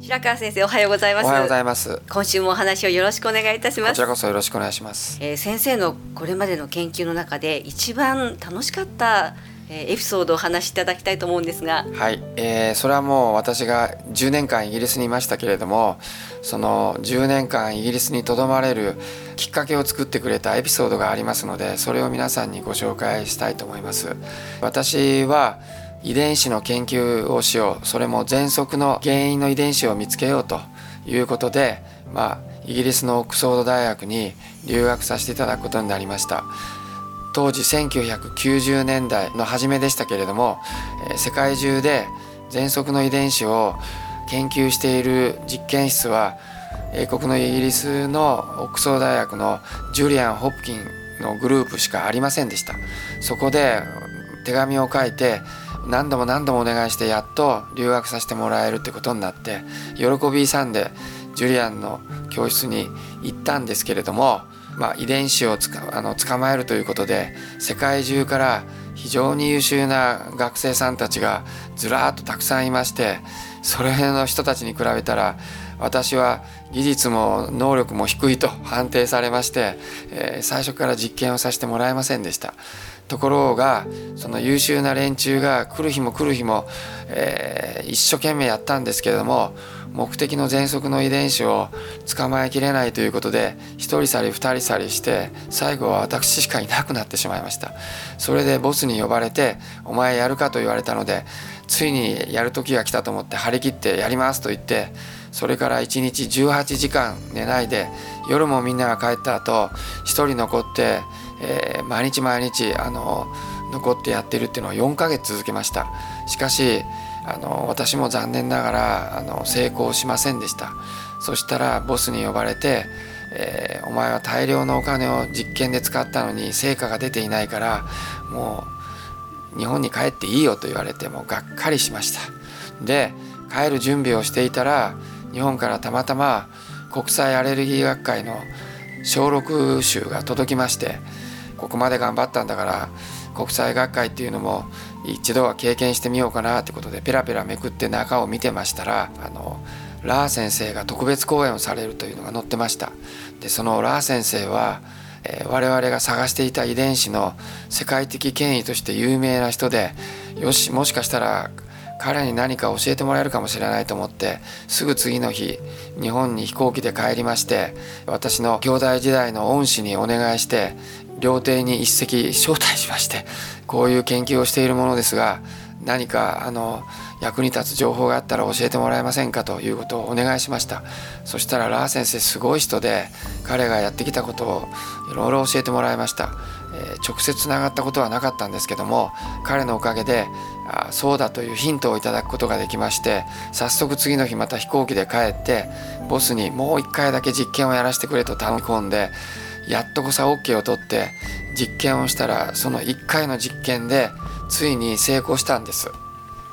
白川先生おはようございます。おはようございます。今週もお話をよろしくお願いいたします。こちらこそよろしくお願いします。えー、先生のこれまでの研究の中で一番楽しかったえーエピソードをお話しいただきたいと思うんですが。はい、えー、それはもう私が10年間イギリスにいましたけれどもその10年間イギリスにとどまれるきっかけを作ってくれたエピソードがありますのでそれを皆さんにご紹介したいと思います。私は遺伝子の研究をしよう。それも喘息の原因の遺伝子を見つけようということでまあイギリスのオックスフォード大学に留学させていただくことになりました。当時1990年代の初めでしたけれども、えー世界中で喘息の遺伝子を研究している実験室は英国のイギリスのオックスフォード大学のジュリアン・ホプキンのグループしかありませんでした。そこで手紙を書いて何度も何度もお願いしてやっと留学させてもらえるってことになって喜び勇んでジュリアンの教室に行ったんですけれども、まあ、遺伝子をつかあの捕まえるということで世界中から非常に優秀な学生さんたちがずらーっとたくさんいましてそれの人たちに比べたら私は技術も能力も低いと判定されまして、えー最初から実験をさせてもらえませんでした。ところがその優秀な連中が来る日も来る日も、えー一生懸命やったんですけれども目的の喘息の遺伝子を捕まえきれないということで一人去り二人去りして最後は私しかいなくなってしまいましたそれでボスに呼ばれて「お前やるか?」と言われたのでついにやる時が来たと思って張り切ってやりますと言ってそれから1日18時間寝ないで夜もみんなが帰った後一人残って、えー毎日毎日あの残ってやってるっていうのを4ヶ月続けました。しかしあの私も残念ながらあの成功しませんでした。そしたらボスに呼ばれて、えーお前は大量のお金を実験で使ったのに成果が出ていないからもう日本に帰っていいよと言われてもうがっかりしました。で帰る準備をしていたら日本からたまたま国際アレルギー学会の小録集が届きましてここまで頑張ったんだから国際学会っていうのも一度は経験してみようかなってことでペラペラめくって中を見てましたらあのラー先生が特別講演をされるというのが載ってました。でそのラー先生は、えー我々が探していた遺伝子の世界的権威として有名な人でよしもしかしたら彼に何か教えてもらえるかもしれないと思ってすぐ次の日日本に飛行機で帰りまして私の兄弟時代の恩師にお願いして料亭に一席招待しましてこういう研究をしているものですが何かあの役に立つ情報があったら教えてもらえませんかということをお願いしました。そしたらラー先生すごい人で彼がやってきたことをいろいろ教えてもらいました、えー直接つながったことはなかったんですけども彼のおかげであそうだというヒントをいただくことができまして早速次の日また飛行機で帰ってボスにもう一回だけ実験をやらせてくれと頼み込んでやっとこさ OK を取って実験をしたらその1回の実験でついに成功したんです。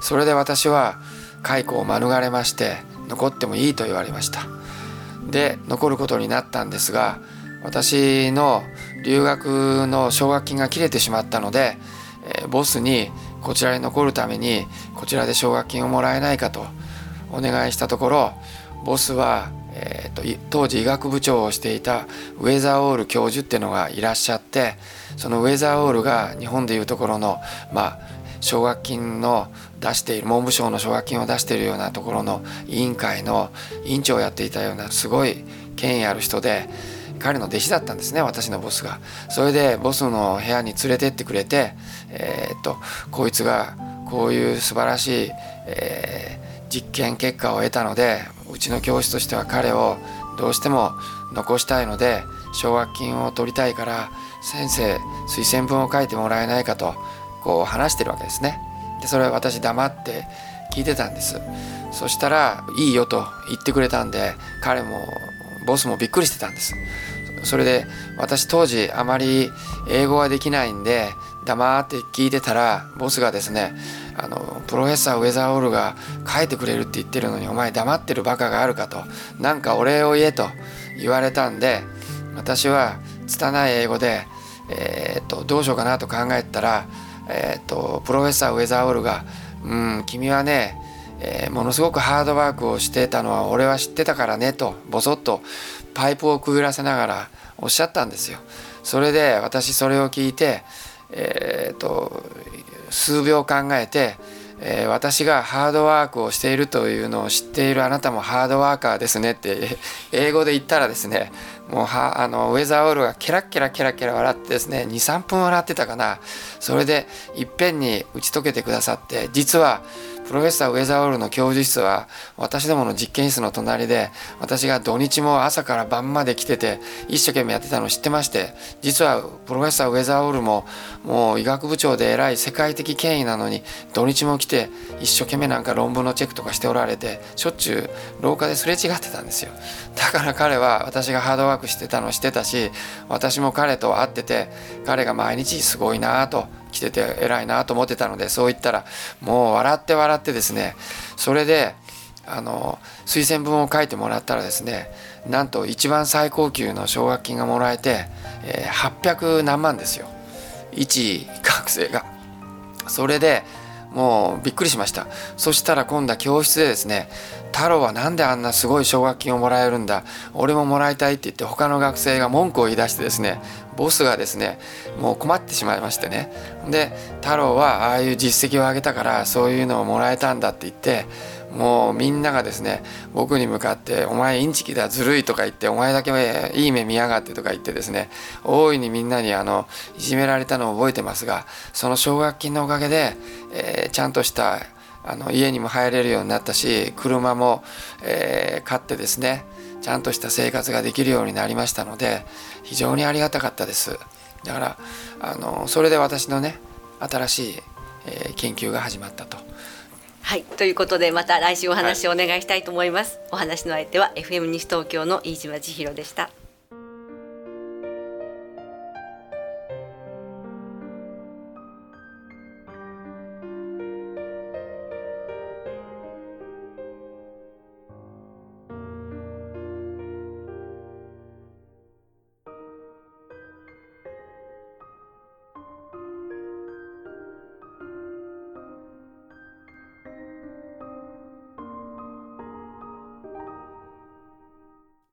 それで私は解雇を免れまして残ってもいいと言われました。で残ることになったんですが私の留学の奨学金が切れてしまったので、えボスにこちらに残るためにこちらで奨学金をもらえないかとお願いしたところボスは、えーと当時医学部長をしていたウェザーオール教授っていうのがいらっしゃってそのウェザーオールが日本でいうところのまあ奨学金の出している文部省の奨学金を出しているようなところの委員会の委員長をやっていたようなすごい権威ある人で彼の弟子だったんですね私のボスが。それでボスの部屋に連れてってくれて、えーっとこいつがこういう素晴らしい、えー実験結果を得たのでうちの教師としては彼をどうしても残したいので奨学金を取りたいから先生推薦文を書いてもらえないかとこう話してるわけですね。でそれは私黙って聞いてたんです。そしたら「いいよ」と言ってくれたんで彼もボスもびっくりしてたんです。それで私当時あまり英語はできないんで黙って聞いてたらボスがですねあのプロフェッサーウェザーオールが書いてくれるって言ってるのにお前黙ってるバカがあるかとなんかお礼を言えと言われたんで私は拙い英語で、えーっとどうしようかなと考えたら、えーっとプロフェッサーウェザーオールが「うん君はね、えー、ものすごくハードワークをしてたのは俺は知ってたからねとボソッとパイプをくぐらせながらおっしゃったんですよ。それで私それを聞いて、えーと、数秒考えて、えー、私がハードワークをしているというのを知っているあなたもハードワーカーですねって英語で言ったらですねもうはあのウェザーオールがケラッケラケラケラ笑ってですね23分笑ってたかな。それでいっぺんに打ち解けてくださって実はプロフェッサーウェザーオールの教授室は私どもの実験室の隣で私が土日も朝から晩まで来てて一生懸命やってたのを知ってまして実はプロフェッサーウェザーオールももう医学部長で偉い世界的権威なのに土日も来て一生懸命なんか論文のチェックとかしておられてしょっちゅう廊下ですれ違ってたんですよ。だから彼は私がハードワークしてたのを知ってたし私も彼と会ってて彼が毎日すごいなと来てて偉いなと思ってたのでそう言ったらもう笑って笑ってですねそれであの推薦文を書いてもらったらですねなんと一番最高級の奨学金がもらえて、えー、800何万ですよ一学生が。それでもうびっくりしました。そしたら今度は教室でですね太郎は何であんなすごい奨学金をもらえるんだ？俺ももらいたいって言って他の学生が文句を言い出してですねボスがですねもう困ってしまいましてね。で太郎はああいう実績を上げたからそういうのをもらえたんだって言ってもうみんながですね僕に向かって「お前インチキだずるい」とか言って「お前だけいい目見やがって」とか言ってですね大いにみんなにあのいじめられたのを覚えてますがその奨学金のおかげで、えー、ちゃんとしたあの家にも入れるようになったし車も、えー、買ってですねちゃんとした生活ができるようになりましたので非常にありがたかったですだからあのそれで私のね新しい、えー、研究が始まったと。はい。ということでまた来週お話をお願いしたいと思います、はい、お話の相手は FM 西東京の飯島千尋でした。